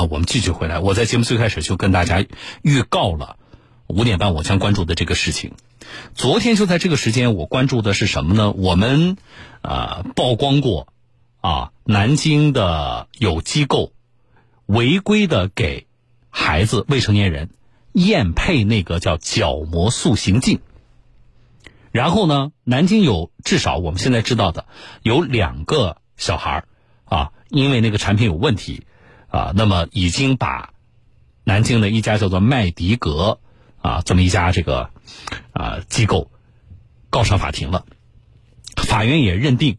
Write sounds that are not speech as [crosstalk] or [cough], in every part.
啊，我们继续回来。我在节目最开始就跟大家预告了五点半我将关注的这个事情。昨天就在这个时间，我关注的是什么呢？我们啊曝光过啊，南京的有机构违规的给孩子未成年人验配那个叫角膜塑形镜。然后呢，南京有至少我们现在知道的有两个小孩啊，因为那个产品有问题啊，那么已经把南京的一家叫做麦迪格啊这么一家这个啊机构告上法庭了。法院也认定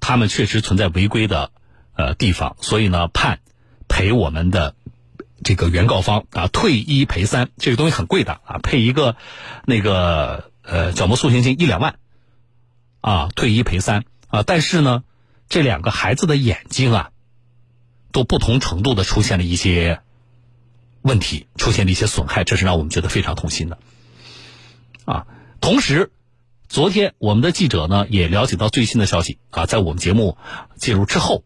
他们确实存在违规的呃地方，所以呢判赔我们的这个原告方啊退一赔三，这个东西很贵的啊，配一个那个。呃，角膜塑形镜一两万，啊，退一赔三啊，但是呢，这两个孩子的眼睛啊，都不同程度的出现了一些问题，出现了一些损害，这是让我们觉得非常痛心的，啊，同时，昨天我们的记者呢也了解到最新的消息啊，在我们节目介入之后，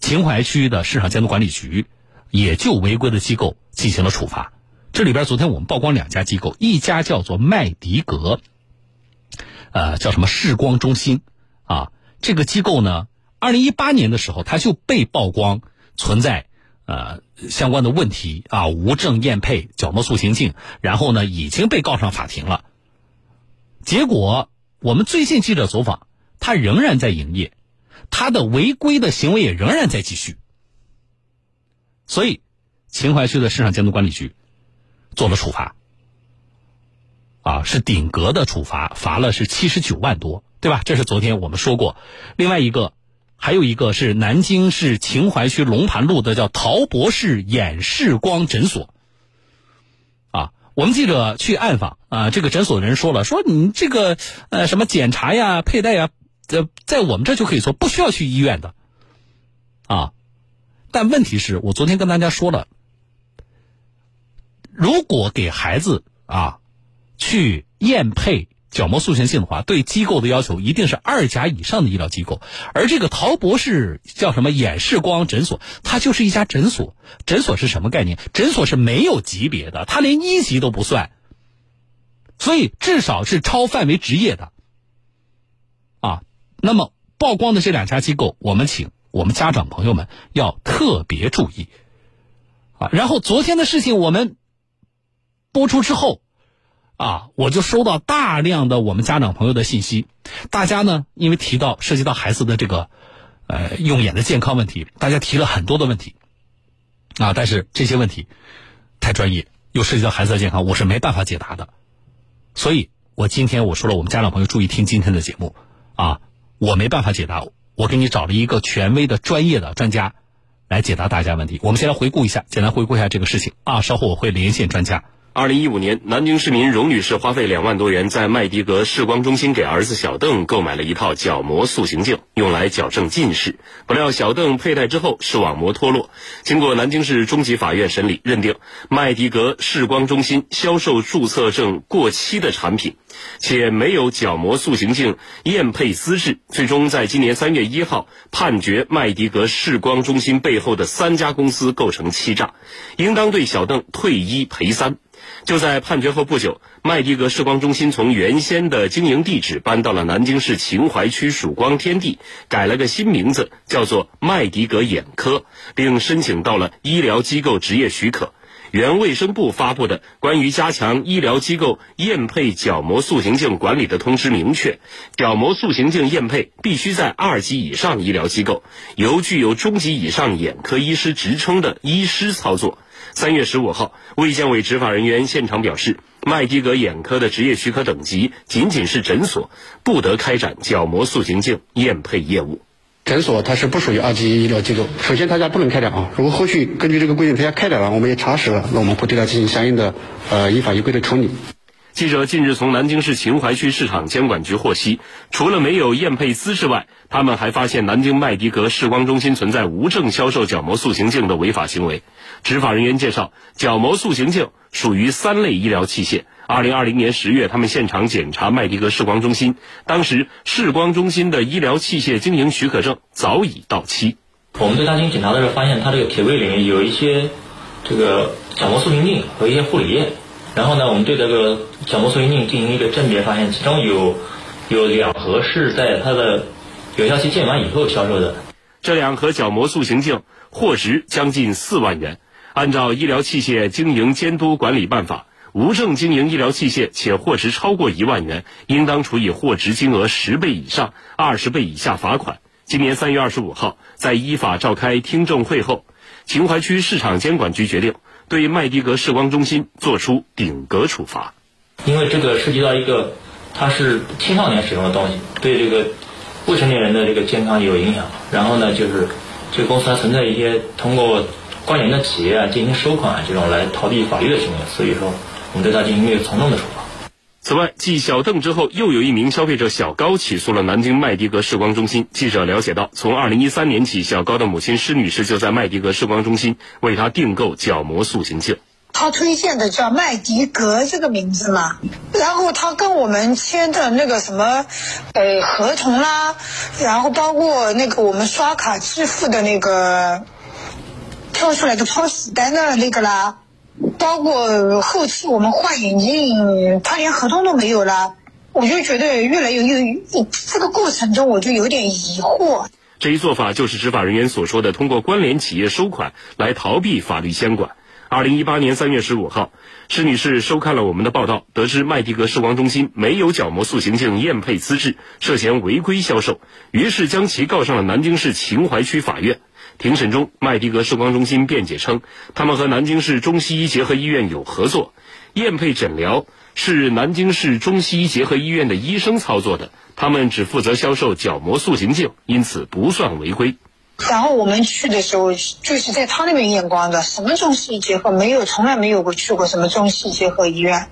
秦淮区的市场监督管理局也就违规的机构进行了处罚。这里边昨天我们曝光两家机构，一家叫做麦迪格，呃，叫什么视光中心啊？这个机构呢，二零一八年的时候，它就被曝光存在呃相关的问题啊，无证验配角膜塑形镜，然后呢已经被告上法庭了。结果我们最近记者走访，它仍然在营业，它的违规的行为也仍然在继续。所以，秦淮区的市场监督管理局。做了处罚，啊，是顶格的处罚，罚了是七十九万多，对吧？这是昨天我们说过。另外一个，还有一个是南京市秦淮区龙盘路的叫陶博士眼视光诊所，啊，我们记者去暗访啊，这个诊所的人说了，说你这个呃什么检查呀、佩戴呀，呃，在我们这就可以做，不需要去医院的，啊，但问题是我昨天跟大家说了。如果给孩子啊去验配角膜塑形镜的话，对机构的要求一定是二甲以上的医疗机构。而这个陶博士叫什么眼视光诊所，它就是一家诊所。诊所是什么概念？诊所是没有级别的，它连一级都不算，所以至少是超范围执业的。啊，那么曝光的这两家机构，我们请我们家长朋友们要特别注意。啊，然后昨天的事情我们。播出之后，啊，我就收到大量的我们家长朋友的信息。大家呢，因为提到涉及到孩子的这个，呃，用眼的健康问题，大家提了很多的问题，啊，但是这些问题太专业，又涉及到孩子的健康，我是没办法解答的。所以我今天我说了，我们家长朋友注意听今天的节目，啊，我没办法解答，我给你找了一个权威的专业的专家来解答大家问题。我们先来回顾一下，简单回顾一下这个事情啊，稍后我会连线专家。二零一五年，南京市民荣女士花费两万多元，在麦迪格视光中心给儿子小邓购买了一套角膜塑形镜，用来矫正近视。不料小邓佩戴之后，视网膜脱落。经过南京市中级法院审理，认定麦迪格视光中心销售注册证过期的产品，且没有角膜塑形镜验配资质。最终在今年三月一号判决麦迪格视光中心背后的三家公司构成欺诈，应当对小邓退一赔三。就在判决后不久，麦迪格视光中心从原先的经营地址搬到了南京市秦淮区曙光天地，改了个新名字，叫做麦迪格眼科，并申请到了医疗机构执业许可。原卫生部发布的关于加强医疗机构验配角膜塑形镜管理的通知明确，角膜塑形镜验配必须在二级以上医疗机构，由具有中级以上眼科医师职称的医师操作。三月十五号，卫健委执法人员现场表示，麦迪格眼科的职业许可等级仅仅是诊所，不得开展角膜塑形镜验配业务。诊所它是不属于二级医疗机构，首先他家不能开展啊。如果后续根据这个规定他家开展了，我们也查实了，那我们会对他进行相应的呃依法依规的处理。记者近日从南京市秦淮区市场监管局获悉，除了没有验配资质外，他们还发现南京麦迪格视光中心存在无证销售角膜塑形镜的违法行为。执法人员介绍，角膜塑形镜属于三类医疗器械。二零二零年十月，他们现场检查麦迪格视光中心，当时视光中心的医疗器械经营许可证早已到期。我们对他进行检查的时候，发现他这个铁柜里面有一些这个角膜塑形镜和一些护理液。然后呢，我们对这个角膜塑形镜进行一个甄别，发现其中有有两盒是在它的有效期届满以后销售的。这两盒角膜塑形镜货值将近四万元。按照《医疗器械经营监督管理办法》，无证经营医疗器械且货值超过一万元，应当处以货值金额十倍以上二十倍以下罚款。今年三月二十五号，在依法召开听证会后，秦淮区市场监管局决定对麦迪格视光中心作出顶格处罚。因为这个涉及到一个，它是青少年使用的东西，对这个未成年人的这个健康有影响。然后呢，就是这个公司还存在一些通过关联的企业啊进行收款这种来逃避法律的行为，所以说我们对他进行一个从重的处罚。此外，继小邓之后，又有一名消费者小高起诉了南京麦迪格视光中心。记者了解到，从二零一三年起，小高的母亲施女士就在麦迪格视光中心为他订购角膜塑形镜。他推荐的叫麦迪格这个名字嘛，然后他跟我们签的那个什么，呃，合同啦，然后包括那个我们刷卡支付的那个跳出来的 POS 单的那个啦。包括后期我们换眼镜，他连合同都没有了，我就觉得越来越越这个过程中我就有点疑惑。这一做法就是执法人员所说的通过关联企业收款来逃避法律监管。二零一八年三月十五号，施女士收看了我们的报道，得知麦迪格视光中心没有角膜塑形镜验配资质，涉嫌违规销售，于是将其告上了南京市秦淮区法院。庭审中，麦迪格视光中心辩解称，他们和南京市中西医结合医院有合作，验配诊疗是南京市中西医结合医院的医生操作的，他们只负责销售角膜塑形镜，因此不算违规。然后我们去的时候，就是在他那边验光的，什么中西医结合没有，从来没有过去过什么中西医结合医院。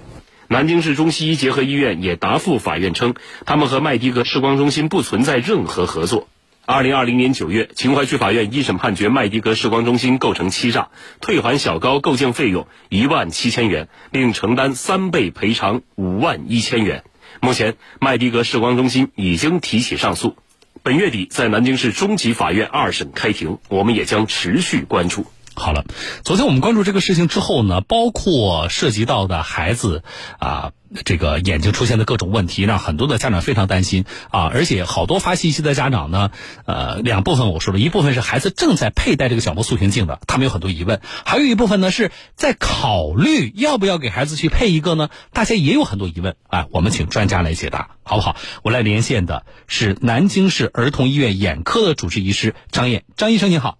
南京市中西医结合医院也答复法院称，他们和麦迪格视光中心不存在任何合作。二零二零年九月，秦淮区法院一审判决麦迪格视光中心构成欺诈，退还小高购件费用一万七千元，并承担三倍赔偿五万一千元。目前，麦迪格视光中心已经提起上诉，本月底在南京市中级法院二审开庭，我们也将持续关注。好了，昨天我们关注这个事情之后呢，包括涉及到的孩子啊，这个眼睛出现的各种问题，让很多的家长非常担心啊。而且好多发信息的家长呢，呃，两部分我说了一部分是孩子正在佩戴这个角膜塑形镜的，他们有很多疑问；还有一部分呢是在考虑要不要给孩子去配一个呢，大家也有很多疑问。哎，我们请专家来解答，好不好？我来连线的是南京市儿童医院眼科的主治医师张燕，张医生您好。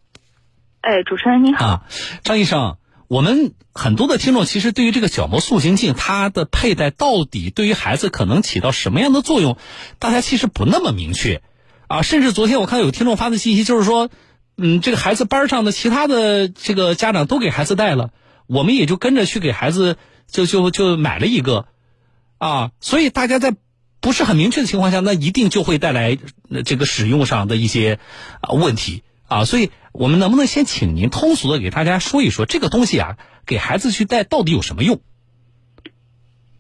哎，主持人你好，张医生，我们很多的听众其实对于这个角膜塑形镜，它的佩戴到底对于孩子可能起到什么样的作用，大家其实不那么明确，啊，甚至昨天我看到有听众发的信息，就是说，嗯，这个孩子班上的其他的这个家长都给孩子戴了，我们也就跟着去给孩子就就就买了一个，啊，所以大家在不是很明确的情况下，那一定就会带来这个使用上的一些啊问题。啊，所以我们能不能先请您通俗的给大家说一说这个东西啊，给孩子去带到底有什么用？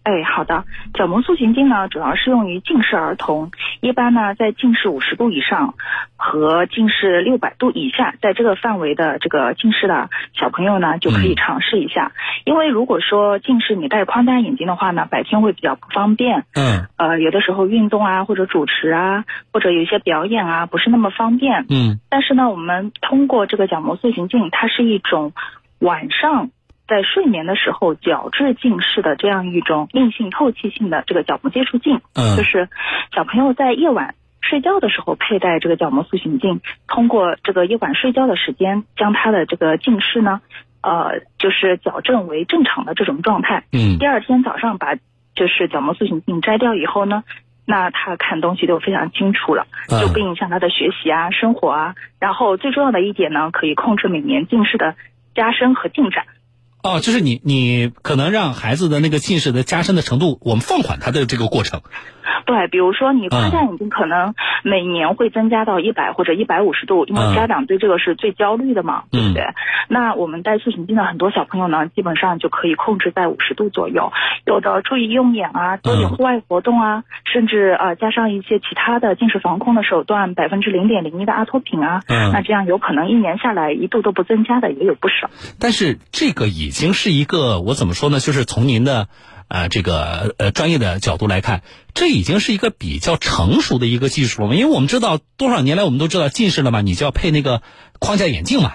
哎，好的，角膜塑形镜呢，主要适用于近视儿童，一般呢在近视五十度以上和近视六百度以下，在这个范围的这个近视的小朋友呢，就可以尝试一下。因为如果说近视你戴框架眼镜的话呢，白天会比较不方便。嗯。呃，有的时候运动啊，或者主持啊，或者有一些表演啊，不是那么方便。嗯。但是呢，我们通过这个角膜塑形镜，它是一种晚上。在睡眠的时候角质近视的这样一种硬性透气性的这个角膜接触镜，嗯，就是小朋友在夜晚睡觉的时候佩戴这个角膜塑形镜，通过这个夜晚睡觉的时间，将他的这个近视呢，呃，就是矫正为正常的这种状态。嗯，第二天早上把就是角膜塑形镜摘掉以后呢，那他看东西就非常清楚了，就不影响他的学习啊、生活啊。然后最重要的一点呢，可以控制每年近视的加深和进展。哦，就是你你可能让孩子的那个近视的加深的程度，我们放缓他的这个过程。对，比如说你框架眼镜可能每年会增加到一百或者一百五十度，因为家长对这个是最焦虑的嘛，对不对？那我们戴塑形镜的很多小朋友呢，基本上就可以控制在五十度左右。有的注意用眼啊，多点户外活动啊，甚至呃加上一些其他的近视防控的手段，百分之零点零一的阿托品啊，那这样有可能一年下来一度都不增加的也有不少。但是这个已经是一个我怎么说呢？就是从您的。啊，这个呃专业的角度来看，这已经是一个比较成熟的一个技术了？因为我们知道多少年来，我们都知道近视了嘛，你就要配那个框架眼镜嘛，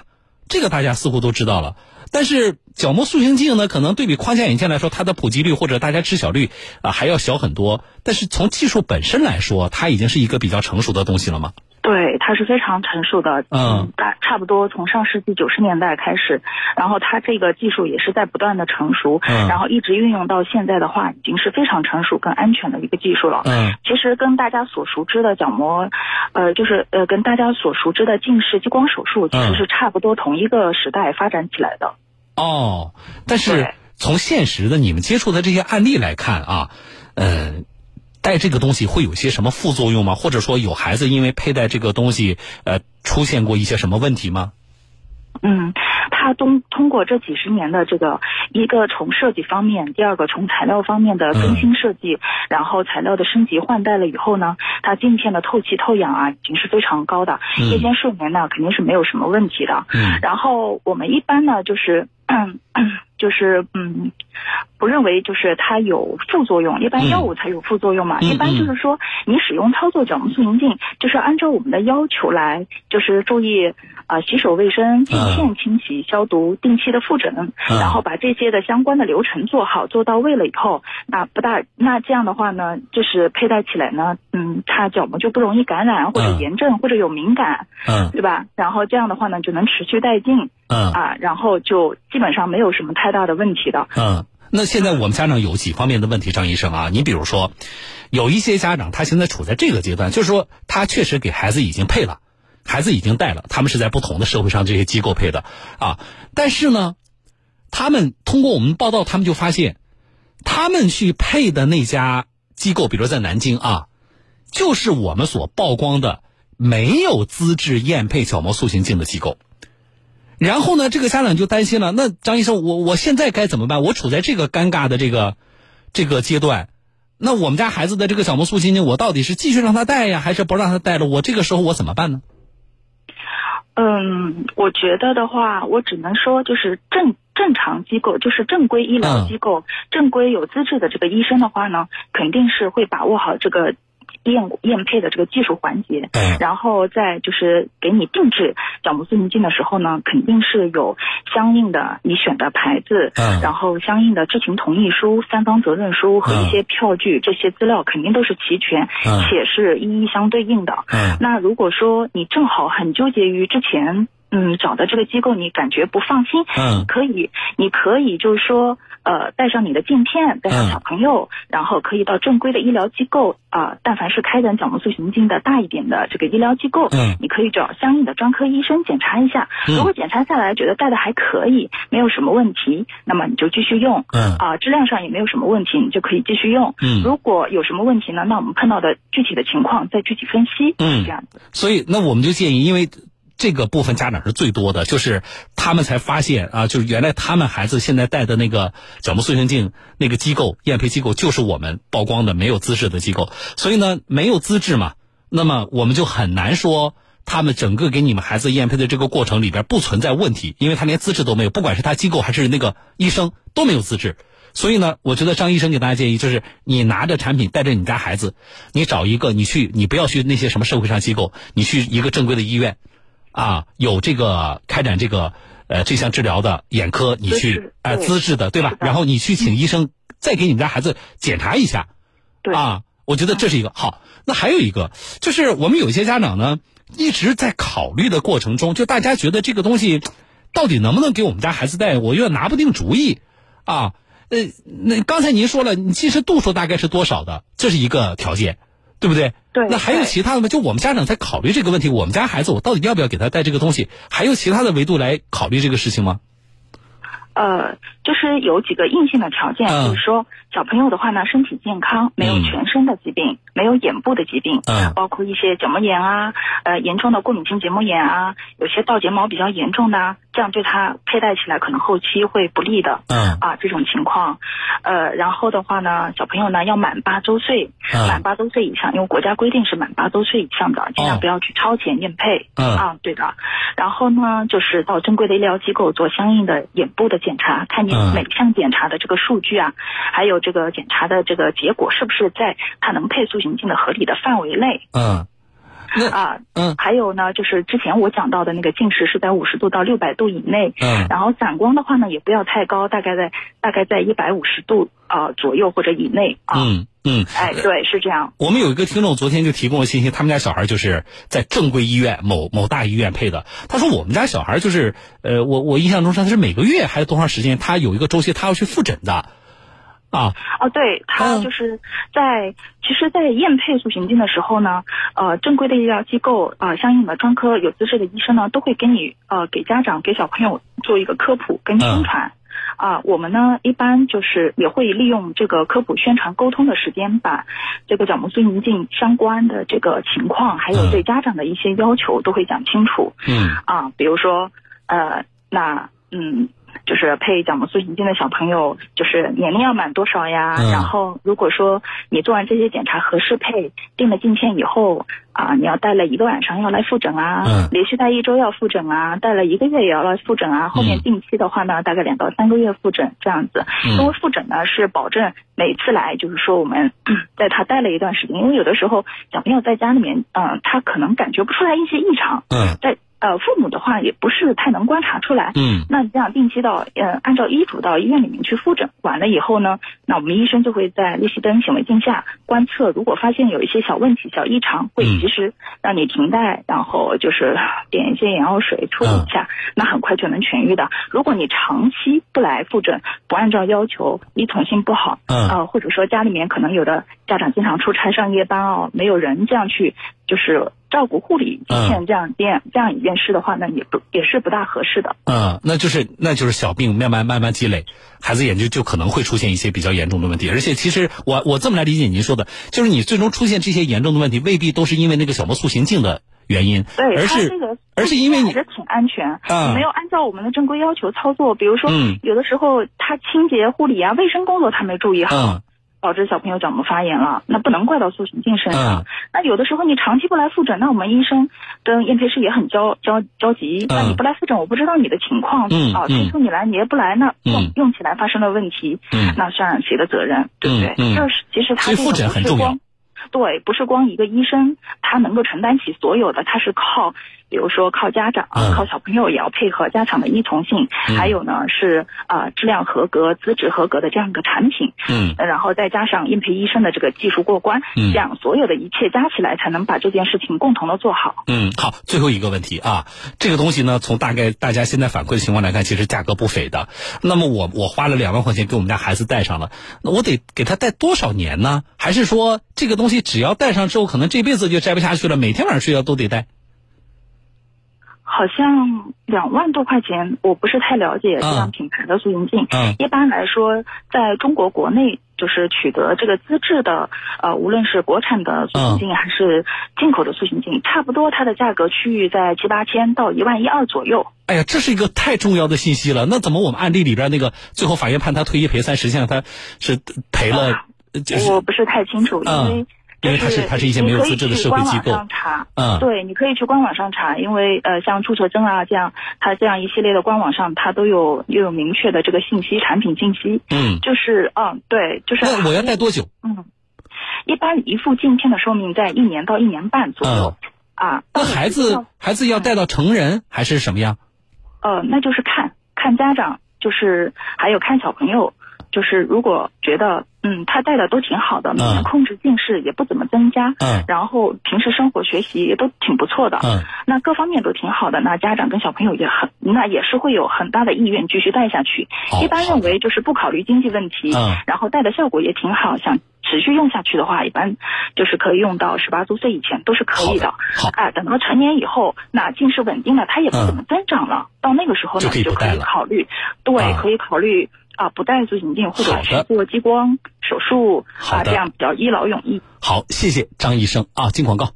这个大家似乎都知道了。但是角膜塑形镜呢，可能对比框架眼镜来说，它的普及率或者大家知晓率啊还要小很多。但是从技术本身来说，它已经是一个比较成熟的东西了吗？对，它是非常成熟的，嗯，大差不多从上世纪九十年代开始，然后它这个技术也是在不断的成熟，嗯，然后一直运用到现在的话，已经是非常成熟跟安全的一个技术了，嗯，其实跟大家所熟知的角膜，呃，就是呃，跟大家所熟知的近视激光手术，其实是差不多同一个时代发展起来的。哦，但是从现实的你们接触的这些案例来看啊，嗯。戴这个东西会有些什么副作用吗？或者说有孩子因为佩戴这个东西，呃，出现过一些什么问题吗？嗯，他通通过这几十年的这个一个从设计方面，第二个从材料方面的更新设计，然后材料的升级换代了以后呢，它镜片的透气透氧啊已经是非常高的，夜间睡眠呢肯定是没有什么问题的。嗯，然后我们一般呢就是。就是嗯，不认为就是它有副作用，一般药物才有副作用嘛。一般就是说，你使用操作角膜塑形镜，就是按照我们的要求来，就是注意啊洗手卫生、镜片清洗、消毒、定期的复诊，然后把这些的相关的流程做好做到位了以后，那不大那这样的话呢，就是佩戴起来呢，嗯，它角膜就不容易感染或者炎症或者有敏感，嗯，对吧？然后这样的话呢，就能持续戴镜。嗯啊，然后就基本上没有什么太大的问题的。嗯，那现在我们家长有几方面的问题，张医生啊，你比如说，有一些家长他现在处在这个阶段，就是说他确实给孩子已经配了，孩子已经戴了，他们是在不同的社会上这些机构配的啊，但是呢，他们通过我们报道，他们就发现，他们去配的那家机构，比如在南京啊，就是我们所曝光的没有资质验配角膜塑形镜的机构。然后呢，这个家长就担心了。那张医生，我我现在该怎么办？我处在这个尴尬的这个这个阶段。那我们家孩子的这个角膜塑形镜，我到底是继续让他带呀，还是不让他带了？我这个时候我怎么办呢？嗯，我觉得的话，我只能说，就是正正常机构，就是正规医疗机构，正规有资质的这个医生的话呢，肯定是会把握好这个。验验配的这个技术环节，然后再就是给你定制角膜塑形镜的时候呢，肯定是有相应的你选的牌子，然后相应的知情同意书、三方责任书和一些票据，这些资料肯定都是齐全，且是一一相对应的。那如果说你正好很纠结于之前。嗯，找的这个机构你感觉不放心，嗯，可以，你可以就是说，呃，带上你的镜片，带上小朋友，然后可以到正规的医疗机构啊，但凡是开展角膜塑形镜的大一点的这个医疗机构，嗯，你可以找相应的专科医生检查一下，如果检查下来觉得戴的还可以，没有什么问题，那么你就继续用，嗯，啊，质量上也没有什么问题，你就可以继续用，嗯，如果有什么问题呢，那我们碰到的具体的情况再具体分析，嗯，这样子。所以那我们就建议，因为。这个部分家长是最多的，就是他们才发现啊，就是原来他们孩子现在戴的那个角膜塑形镜那个机构验配机构，就是我们曝光的没有资质的机构。所以呢，没有资质嘛，那么我们就很难说他们整个给你们孩子验配的这个过程里边不存在问题，因为他连资质都没有，不管是他机构还是那个医生都没有资质。所以呢，我觉得张医生给大家建议就是，你拿着产品带着你家孩子，你找一个你去，你不要去那些什么社会上机构，你去一个正规的医院。啊，有这个开展这个呃这项治疗的眼科，你去呃资质的对吧？然后你去请医生再给你们家孩子检查一下，啊，我觉得这是一个好。那还有一个就是我们有些家长呢一直在考虑的过程中，就大家觉得这个东西到底能不能给我们家孩子戴，我又拿不定主意啊。呃，那刚才您说了，你近视度数大概是多少的？这是一个条件。对不对？对。那还有其他的吗？就我们家长在考虑这个问题，我们家孩子我到底要不要给他带这个东西？还有其他的维度来考虑这个事情吗？呃，就是有几个硬性的条件，嗯就是说小朋友的话呢，身体健康，没有嗯全身的疾病，没有眼部的疾病，嗯包括一些角膜炎啊，呃，严重的过敏性结膜炎啊，有些倒睫毛比较严重的啊，这样对他佩戴起来可能后期会不利的。嗯。啊，这种情况，呃，然后的话呢，小朋友呢要满八周岁，嗯。满八周岁以上，因为国家规定是满八周岁以上的，尽哦量不要去超前验配。嗯。啊，对的。然后呢，就是到正规的医疗机构做相应的眼部的检查，看你嗯。每项检查的这个数据啊，还有这个检查的这个结果是不是在它能配塑形镜的合理的范围内。嗯，那啊。嗯还有呢，就是之前我讲到的那个近视是在五十度到六百度以内，嗯然后散光的话呢，也不要太高，大概在大概在一百五十度啊、呃左右或者以内啊。嗯嗯，哎，对，是这样。我们有一个听众昨天就提供了信息，他们家小孩就是在正规医院某某大医院配的。他说我们家小孩就是，呃，我我印象中他是每个月还是多长时间，他有一个周期他要去复诊的，啊，哦，对，他嗯。就是在、其实，在验配塑形镜的时候呢，呃，正规的医疗机构啊、呃相应的专科有资质的医生呢，都会给你呃给家长给小朋友做一个科普跟宣传。啊，我们呢一般就是也会利用这个科普宣传沟通的时间，把这个角膜塑形镜相关的这个情况，还有对家长的一些要求都会讲清楚。嗯。啊，比如说，呃，那嗯，就是配角膜塑形镜的小朋友，就是年龄要满多少呀？嗯然后如果说你做完这些检查合适配，定了镜片以后啊，你要戴了一个晚上要来复诊啊，嗯连续戴一周要复诊啊，戴了一个月也要来复诊啊，后面嗯定期的话呢，大概两到三个月复诊这样子。因为嗯复诊呢是保证每次来，就是说我们 [clears throat] 在他待了一段时间，因为有的时候小朋友在家里面，嗯、他可能感觉不出来一些异常，嗯在呃父母的话也不是太能观察出来。嗯那你这样定期到呃按照医嘱到医院里面去复诊，完了以后呢，那我们医生就会在利息灯显微镜下观测，如果发现有一些小问题、小异常，会嗯及时让你停戴，然后就是点一些眼药水处理一下，那很快就能痊愈的。如果你长期不来复诊，不按照要求，依从性不好，嗯呃，或者说家里面可能有的家长经常出差上夜班哦，没有人这样去就是照顾护理出现这样这样这样一件事的话，那也不也是不大合适的。嗯，那就是那就是小病慢慢慢慢积累，孩子眼睛就可能会出现一些比较严重的问题。而且其实我我这么来理解您说的，就是你最终出现这些严重的问题，未必都是因为那个小膜塑形镜的原因，对，而是而是因为你还是挺安全，没有按照我们的正规要求操作，比如说、嗯有的时候他清洁护理啊、卫生工作他没注意好。嗯导致小朋友角膜发炎了，那不能怪到塑形镜身上。嗯那有的时候你长期不来复诊，那我们医生跟验配师也很焦焦着急。那你不来复诊，我不知道你的情况、啊，嗯嗯催促你来你也不来，那用、嗯用起来发生了问题，嗯那算谁的责任？对不对？嗯嗯这是其实他复诊不是很重要光对，不是光一个医生他能够承担起所有的，他是靠，比如说靠家长、嗯靠小朋友也要配合家长的依从性，嗯还有呢是呃质量合格、资质合格的这样一个产品，嗯呃然后再加上应配医生的这个技术过关，嗯这样所有的一切加起来，才能把这件事情共同的做好。嗯，好，最后一个问题啊，这个东西呢，从大概大家现在反馈的情况来看，其实价格不菲的。那么我我花了两万块钱给我们家孩子戴上了，那我得给他戴多少年呢？还是说这个东西只要戴上之后，可能这辈子就摘不下去了，每天晚上睡觉都得戴？好像两万多块钱，我不是太了解这样品牌的塑形镜。嗯一般来说，在中国国内就是取得这个资质的，呃，无论是国产的塑形镜还是进口的塑形镜，差不多它的价格区域在七八千到一万一二左右。哎呀，这是一个太重要的信息了。那怎么我们案例里边那个最后法院判他退一赔三，实际上他是赔了，就是我不是太清楚，因嗯为。因为它是它是一些没有资质的社会机构你可以去官网上查，嗯对，你可以去官网上查，因为呃，像注册证啊这样，它这样一系列的官网上，它都有又有明确的这个信息，产品信息，嗯，就是嗯，对，就是那我要戴多久？嗯，一般一副镜片的寿命在一年到一年半左右、啊。那孩子孩子要带到成人还是什么样？呃，那就是看看家长，就是还有看小朋友，就是如果觉得嗯他戴的都挺好的，每年控制近视也不怎么增加，嗯，然后平时生活学习也都挺不错的，嗯，那各方面都挺好的，那家长跟小朋友也很，那也是会有很大的意愿继续戴下去。哦一般认为就是不考虑经济问题，嗯然后戴的效果也挺好，想持续用下去的话，一般就是可以用到十八周岁以前都是可以的。好，哎，等到成年以后，那近视稳定了，它也不怎么增长了，到那个时候呢，就可以考虑，对，可以考虑啊，不戴塑形镜或者是做激光手术啊，这样比较一劳永逸。好，谢谢张医生啊，进广告。